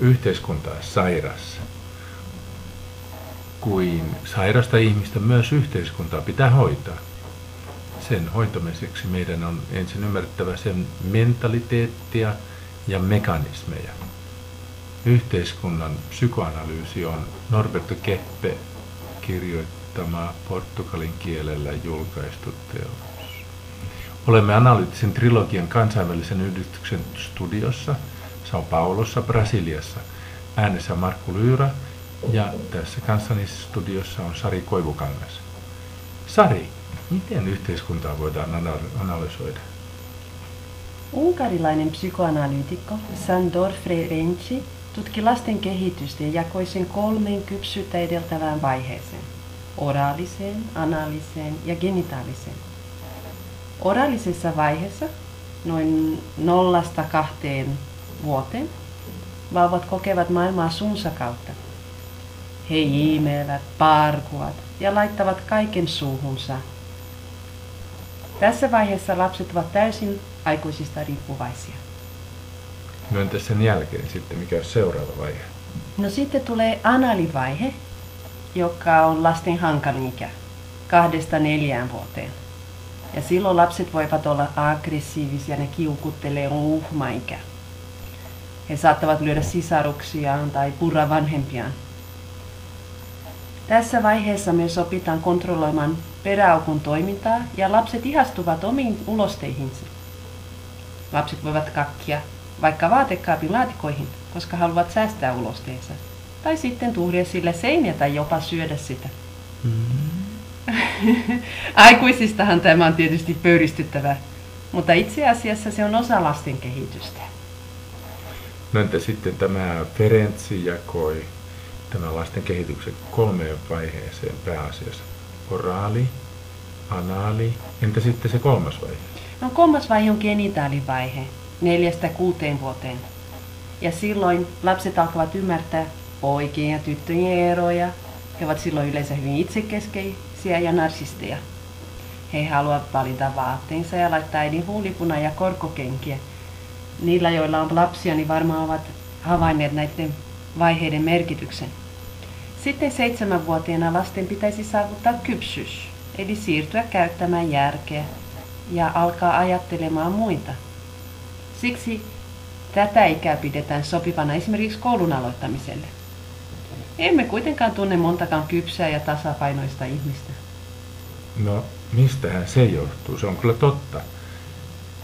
yhteiskunta on sairas, kuin sairasta ihmistä myös yhteiskuntaa pitää hoitaa. Sen hoitamiseksi meidän on ensin ymmärrettävä sen mentaliteettia ja mekanismeja. Yhteiskunnan psykoanalyysi on Norberto Keppe kirjoittama portugalin kielellä julkaistu teos. Olemme analyyttisen trilogian kansainvälisen yhdistyksen studiossa Sao Brasiliassa. Äänessä Markku Lyyra ja tässä kanssani studiossa on Sari Koivukangas. Sari, miten yhteiskuntaa voidaan analysoida? Unkarilainen psykoanalyytikko Sandor Ferenczi tutki lasten kehitystä ja jakoi sen kolmeen kypsyyttä edeltävään vaiheeseen. Oraaliseen, analiseen ja genitaaliseen. Oraalisessa vaiheessa, noin nollasta kahteen vuoteen, vauvat kokevat maailmaa suunsa kautta. He iimeevät, parkuvat ja laittavat kaiken suuhunsa. Tässä vaiheessa lapset ovat täysin aikuisista riippuvaisia. No entäs sen jälkeen sitten, mikä on seuraava vaihe? No sitten tulee analivaihe, joka on lasten hankalin ikä, kahdesta neljään vuoteen. Ja silloin lapset voivat olla aggressiivisia, ne kiukuttelee, on uhmaikä. He saattavat lyödä sisaruksiaan tai purra vanhempiaan. Tässä vaiheessa myös opitaan kontrolloimaan peräaukun toimintaa ja lapset ihastuvat omiin ulosteihinsa. Lapset voivat kakkia vaikka vaatekaapin laatikoihin, koska haluavat säästää ulosteensa. Tai sitten tuhria sille seiniä tai jopa syödä sitä. Mm-hmm. Aikuisistahan tämä on tietysti pöyristyttävää, mutta itse asiassa se on osa lasten kehitystä. No entä sitten tämä Ferenczi jakoi tämän lasten kehityksen kolmeen vaiheeseen pääasiassa? Oraali, anaali, entä sitten se kolmas vaihe? No kolmas vaihe on genitaalivaihe, neljästä kuuteen vuoteen. Ja silloin lapset alkavat ymmärtää poikien ja tyttöjen eroja. He ovat silloin yleensä hyvin itsekeskeisiä ja narsisteja. He haluavat valita vaatteensa ja laittaa äidin huulipuna ja korkokenkiä. Niillä, joilla on lapsia, niin varmaan ovat havainneet näiden vaiheiden merkityksen. Sitten seitsemänvuotiaana lasten pitäisi saavuttaa kypsyys, eli siirtyä käyttämään järkeä ja alkaa ajattelemaan muita. Siksi tätä ikää pidetään sopivana esimerkiksi koulun aloittamiselle. Emme kuitenkaan tunne montakaan kypsää ja tasapainoista ihmistä. No, mistähän se johtuu? Se on kyllä totta.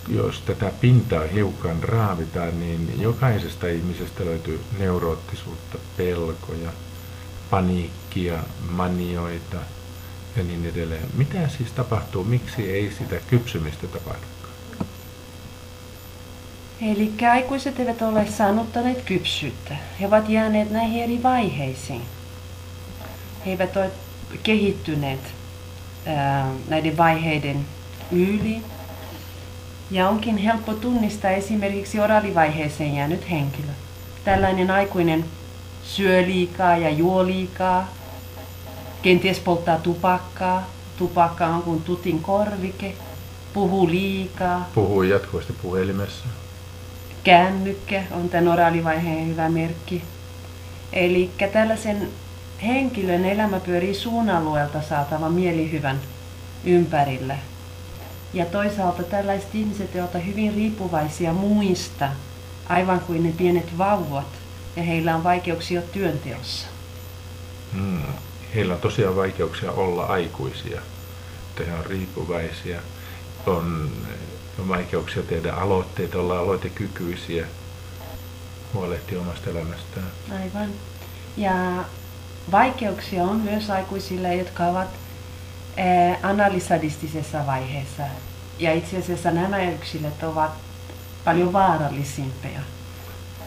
Jos tätä pintaa hiukan raavitaan, niin jokaisesta ihmisestä löytyy neuroottisuutta, pelkoja, paniikkia, manioita ja niin edelleen. Mitä siis tapahtuu? Miksi ei sitä kypsymistä tapahdu? Eli aikuiset eivät ole saanuttaneet kypsyyttä. He ovat jääneet näihin eri vaiheisiin. He eivät ole kehittyneet ää, näiden vaiheiden yli. Ja onkin helppo tunnistaa esimerkiksi oraalivaiheeseen jäänyt henkilö. Tällainen aikuinen syö liikaa ja juo liikaa, kenties polttaa tupakkaa. Tupakka on kuin tutin korvike, puhuu liikaa. Puhuu jatkuvasti puhelimessa. Kännykkä on tämän oraalivaiheen hyvä merkki. Eli tällaisen henkilön elämä pyörii suun alueelta saatavan mielihyvän ympärillä. Ja toisaalta tällaiset ihmiset ovat hyvin riippuvaisia muista, aivan kuin ne pienet vauvat, ja heillä on vaikeuksia työnteossa. Hmm. Heillä on tosiaan vaikeuksia olla aikuisia, että he on riippuvaisia, on on vaikeuksia tehdä aloitteita, olla aloitekykyisiä, huolehtia omasta elämästään. Aivan. Ja vaikeuksia on myös aikuisille, jotka ovat eh, analysadistisessa vaiheessa. Ja itse asiassa nämä yksilöt ovat paljon vaarallisimpia,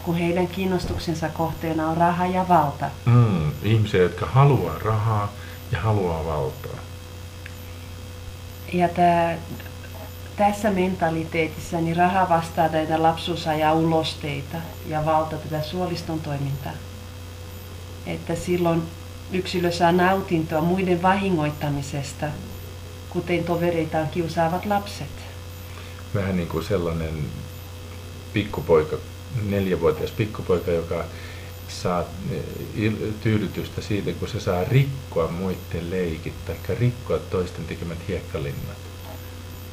kun heidän kiinnostuksensa kohteena on raha ja valta. Mm, ihmisiä, jotka haluaa rahaa ja haluaa valtaa. Ja tämä tässä mentaliteetissa niin raha vastaa näitä lapsuusajan ulosteita ja valta tätä suoliston toimintaa. Että silloin yksilö saa nautintoa muiden vahingoittamisesta, kuten tovereitaan kiusaavat lapset. Vähän niin kuin sellainen pikkupoika, neljävuotias pikkupoika, joka saa eh, tyydytystä siitä, kun se saa rikkoa muiden leikit tai rikkoa toisten tekemät hiekkalinnat.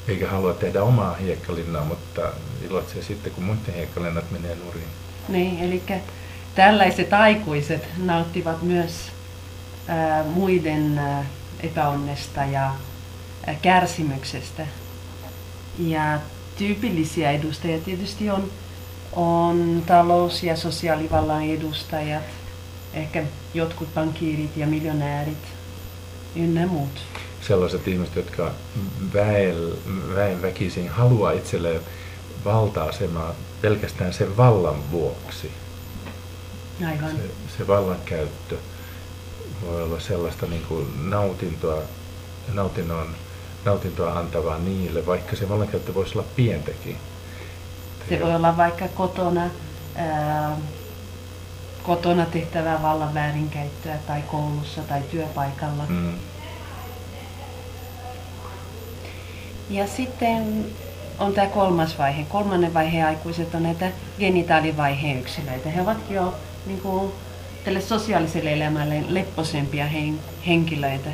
Eikä halua tehdä omaa hiekkalinnaa, mutta iloitsee sitten, kun muiden hiekkalinnat menee nurin. Niin, eli tällaiset aikuiset nauttivat myös muiden epäonnesta ja kärsimyksestä. Ja tyypillisiä edustajia tietysti on on talous- ja sosiaalivallan edustajat, ehkä jotkut pankkiirit ja miljonäärit ynnä muut. Sellaiset ihmiset, jotka väen, väen väkisin haluaa itselleen valta-asemaa pelkästään sen vallan vuoksi. Aivan. Se, se vallankäyttö voi olla sellaista niin kuin nautintoa, nautinnon, nautintoa antavaa niille, vaikka se vallankäyttö voisi olla pientäkin. Se voi olla vaikka kotona, ää, kotona tehtävää vallan väärinkäyttöä tai koulussa tai työpaikalla. Mm. Ja sitten on tämä kolmas vaihe. Kolmannen vaiheen aikuiset on näitä genitaalivaiheen yksilöitä. He ovat jo niin kuin, tälle sosiaaliselle elämälle lepposempia hen, henkilöitä.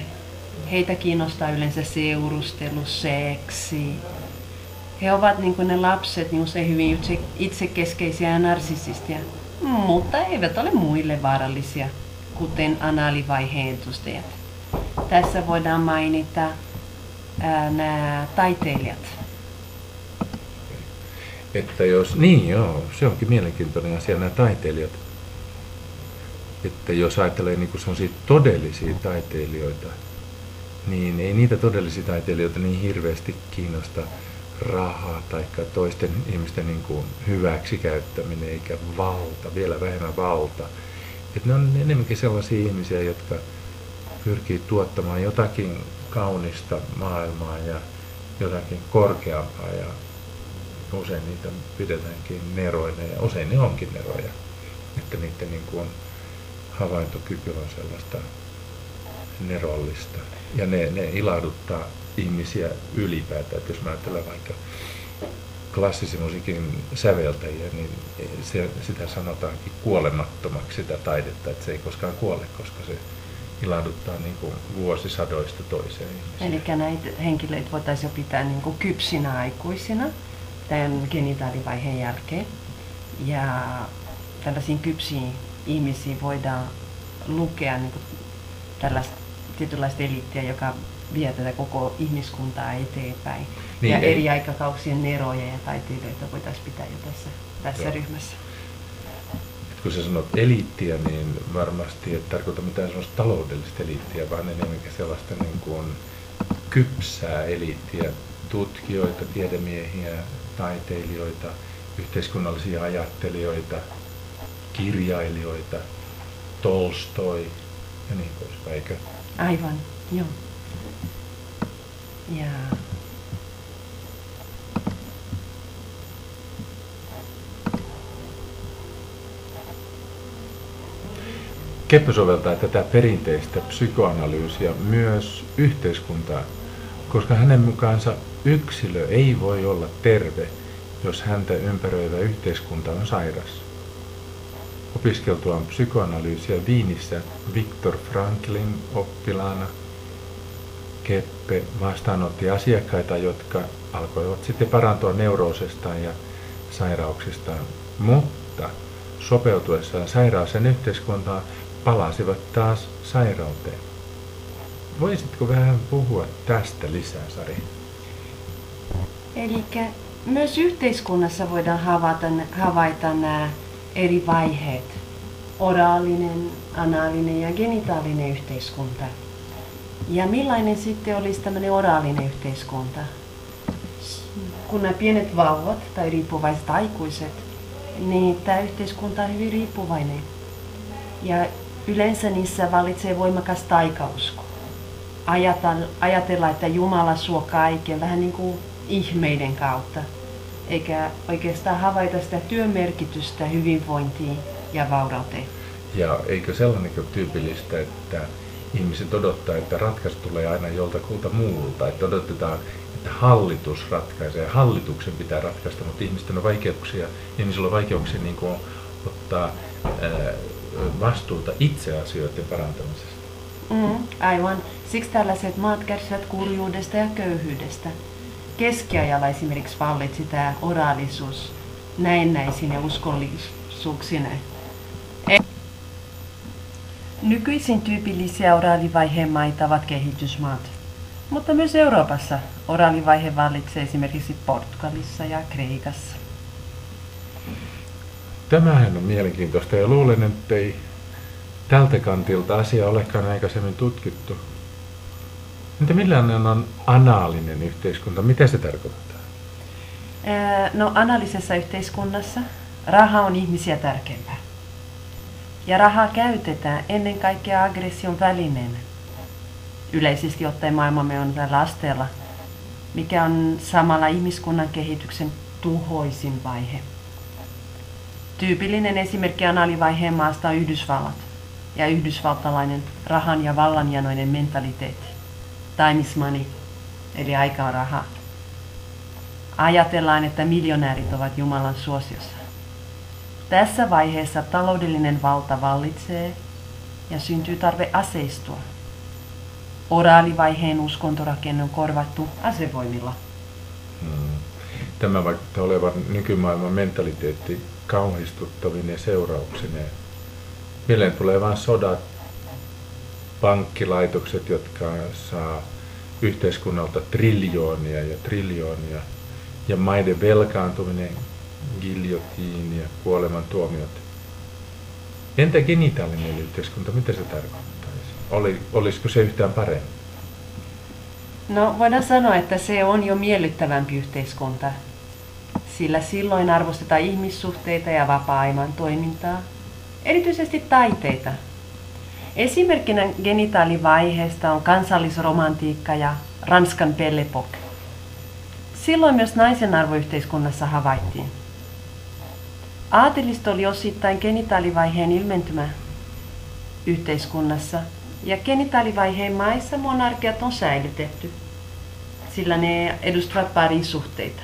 Heitä kiinnostaa yleensä seurustelu, seksi, he ovat niin kuin ne lapset niin usein hyvin itse, itsekeskeisiä ja narsisistia, mutta eivät ole muille vaarallisia, kuten anaalivaiheen edustajat. Tässä voidaan mainita ää, nämä taiteilijat. Että jos, niin joo, se onkin mielenkiintoinen asia, nämä taiteilijat. Että jos ajattelee niin kuin todellisia taiteilijoita, niin ei niitä todellisia taiteilijoita niin hirveästi kiinnosta rahaa tai toisten ihmisten niin kuin hyväksikäyttäminen eikä valta, vielä vähemmän valta. Et ne on enemmänkin sellaisia ihmisiä, jotka pyrkii tuottamaan jotakin kaunista maailmaa ja jotakin korkeampaa ja usein niitä pidetäänkin neroina ja usein ne onkin neroja. Että niiden niin kuin havaintokyky on sellaista nerollista ja ne, ne ilahduttaa ihmisiä ylipäätään. Että jos mä ajattelen vaikka klassisen musiikin säveltäjiä, niin se, sitä sanotaankin kuolemattomaksi sitä taidetta, että se ei koskaan kuole, koska se ilahduttaa niin kuin vuosisadoista toiseen. Eli näitä henkilöitä voitaisiin jo pitää niin kuin kypsinä aikuisina tämän genitaalivaiheen jälkeen. Ja tällaisiin kypsiin ihmisiin voidaan lukea niin kuin tällaista tietynlaista eliittiä, joka vie tätä koko ihmiskuntaa eteenpäin. Niin, ja ei. eri aikakausien neroja ja taiteilijoita voitaisiin pitää jo tässä, tässä Joo. ryhmässä. Et kun sä sanot eliittiä, niin varmasti et tarkoita mitään sellaista taloudellista eliittiä, vaan enemmänkin sellaista niin kuin kypsää eliittiä, tutkijoita, tiedemiehiä, taiteilijoita, yhteiskunnallisia ajattelijoita, kirjailijoita, Tolstoi ja niin poispäin, eikö? Aivan, joo. Ja Keppö soveltaa tätä perinteistä psykoanalyysiä myös yhteiskuntaan, koska hänen mukaansa yksilö ei voi olla terve, jos häntä ympäröivä yhteiskunta on sairas. Opiskeltuaan psykoanalyysiä Viinissä Viktor Franklin oppilaana Keppe vastaanotti asiakkaita, jotka alkoivat sitten parantua neuroosistaan ja sairauksistaan, mutta sopeutuessaan sairaaseen yhteiskuntaan palasivat taas sairauteen. Voisitko vähän puhua tästä lisää, Sari? Eli myös yhteiskunnassa voidaan havaita, havaita nämä eri vaiheet. Oraalinen, anaalinen ja genitaalinen yhteiskunta. Ja millainen sitten olisi tämmöinen oraalinen yhteiskunta? Kun nämä pienet vauvat tai riippuvaiset aikuiset, niin tämä yhteiskunta on hyvin riippuvainen. Ja yleensä niissä vallitsee voimakas taikausko. Ajatella, että Jumala suo kaiken vähän niin kuin ihmeiden kautta, eikä oikeastaan havaita sitä työmerkitystä hyvinvointiin ja vaurauteen. Ja eikö sellainen tyypillistä, että ihmiset odottaa, että ratkaisu tulee aina joltakulta muulta, että odotetaan, että hallitus ratkaisee, hallituksen pitää ratkaista, mutta ihmisten on vaikeuksia, ihmisillä on vaikeuksia niin kuin ottaa vastuuta itse asioiden parantamisesta. Mm, aivan. Siksi tällaiset maat kärsivät kurjuudesta ja köyhyydestä. Keskiajalla esimerkiksi vallitsi tämä oraalisuus näennäisin ja uskollisuuksineen. Nykyisin tyypillisiä oraalivaiheen maita ovat kehitysmaat. Mutta myös Euroopassa oraalivaihe vallitsee esimerkiksi Portugalissa ja Kreikassa. Tämähän on mielenkiintoista ja luulen, että ei tältä kantilta asia olekaan aikaisemmin tutkittu. Entä millainen on anaalinen yhteiskunta? Mitä se tarkoittaa? No analisessa yhteiskunnassa raha on ihmisiä tärkeämpää. Ja rahaa käytetään ennen kaikkea aggression välineenä. Yleisesti ottaen maailmamme on tällä asteella, mikä on samalla ihmiskunnan kehityksen tuhoisin vaihe. Tyypillinen esimerkki analivaiheen maasta on Yhdysvallat ja yhdysvaltalainen rahan ja vallanjanoinen mentaliteetti. Time is money, eli aika on raha. Ajatellaan, että miljonäärit ovat Jumalan suosiossa. Tässä vaiheessa taloudellinen valta vallitsee ja syntyy tarve aseistua. Oraalivaiheen uskontorakenne on korvattu asevoimilla. Hmm. Tämä vaikuttaa olevan nykymaailman mentaliteetti kauhistuttavine seurauksineen. Mieleen tulee vain sodat, pankkilaitokset, jotka saa yhteiskunnalta triljoonia ja triljoonia, ja maiden velkaantuminen, giljotiini ja kuolemantuomiot. Entä genitaalinen yhteiskunta, mitä se tarkoittaisi? Oli, olisiko se yhtään parempi? No voidaan sanoa, että se on jo miellyttävämpi yhteiskunta, sillä silloin arvostetaan ihmissuhteita ja vapaa-aivan toimintaa, erityisesti taiteita. Esimerkkinä genitaalivaiheesta on kansallisromantiikka ja Ranskan Belle Époque. Silloin myös naisen arvoyhteiskunnassa havaittiin. Aatelisto oli osittain genitaalivaiheen ilmentymä yhteiskunnassa, ja genitaalivaiheen maissa monarkiat on säilytetty, sillä ne edustavat parisuhteita.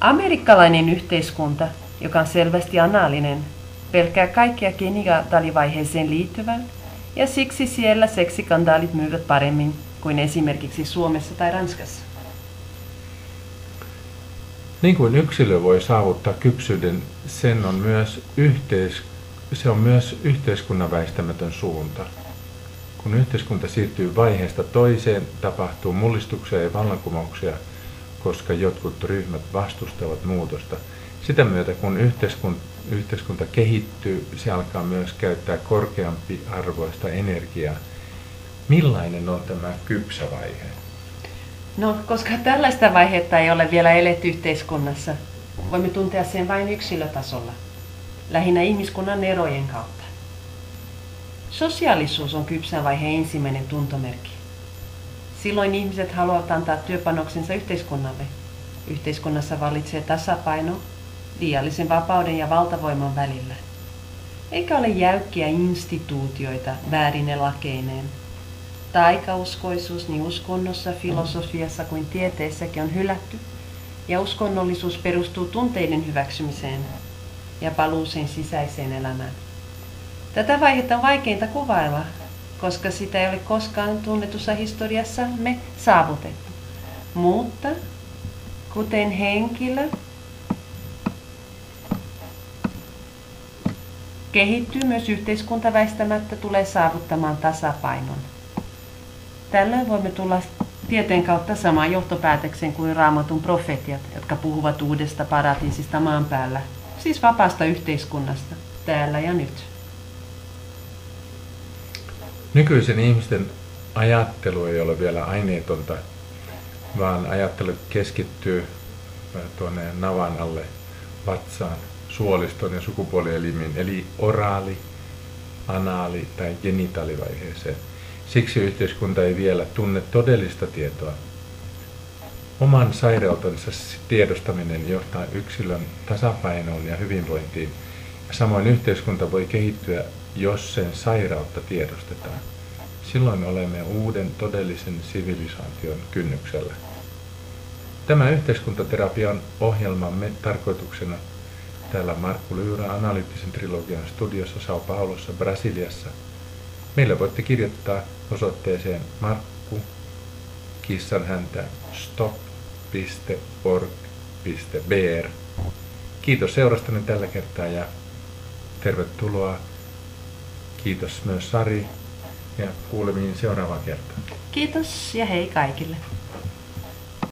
Amerikkalainen yhteiskunta, joka on selvästi anaalinen, pelkää kaikkea genitaalivaiheeseen liittyvää, ja siksi siellä seksikandaalit myyvät paremmin kuin esimerkiksi Suomessa tai Ranskassa. Niin kuin yksilö voi saavuttaa kypsyyden, sen on myös yhteis, se on myös yhteiskunnan väistämätön suunta. Kun yhteiskunta siirtyy vaiheesta toiseen, tapahtuu mullistuksia ja vallankumouksia, koska jotkut ryhmät vastustavat muutosta. Sitä myötä, kun yhteiskunta, yhteiskunta kehittyy, se alkaa myös käyttää korkeampi arvoista energiaa. Millainen on tämä kypsä vaihe? No, koska tällaista vaihetta ei ole vielä eletty yhteiskunnassa, voimme tuntea sen vain yksilötasolla, lähinnä ihmiskunnan erojen kautta. Sosiaalisuus on kypsän vaiheen ensimmäinen tuntomerkki. Silloin ihmiset haluavat antaa työpanoksensa yhteiskunnalle. Yhteiskunnassa vallitsee tasapaino liiallisen vapauden ja valtavoiman välillä. Eikä ole jäykkiä instituutioita väärine lakeineen, Taikauskoisuus niin uskonnossa, filosofiassa kuin tieteessäkin on hylätty, ja uskonnollisuus perustuu tunteiden hyväksymiseen ja paluuseen sisäiseen elämään. Tätä vaihetta on vaikeinta kuvailla, koska sitä ei ole koskaan tunnetussa historiassa me saavutettu. Mutta kuten henkilö kehittyy, myös yhteiskunta väistämättä tulee saavuttamaan tasapainon. Tällöin voimme tulla tieteen kautta samaan johtopäätöksen kuin raamatun profetiat, jotka puhuvat uudesta paratiisista maan päällä, siis vapaasta yhteiskunnasta, täällä ja nyt. Nykyisen ihmisten ajattelu ei ole vielä aineetonta, vaan ajattelu keskittyy tuonne navan alle vatsaan, suoliston ja sukupuolielimiin, eli oraali, anaali tai genitaalivaiheeseen. Siksi yhteiskunta ei vielä tunne todellista tietoa. Oman sairautensa tiedostaminen johtaa yksilön tasapainoon ja hyvinvointiin, ja samoin yhteiskunta voi kehittyä, jos sen sairautta tiedostetaan. Silloin olemme uuden todellisen sivilisaation kynnyksellä. Tämä yhteiskuntaterapian ohjelmamme tarkoituksena Täällä Markku Lyyrä Analyyttisen trilogian studiossa Sao Paulossa, Brasiliassa. Meille voitte kirjoittaa osoitteeseen Markku kissanhäntä stop.org.br. Kiitos seurastanne tällä kertaa ja tervetuloa. Kiitos myös Sari ja kuulemiin seuraavaan kertaan. Kiitos ja hei kaikille.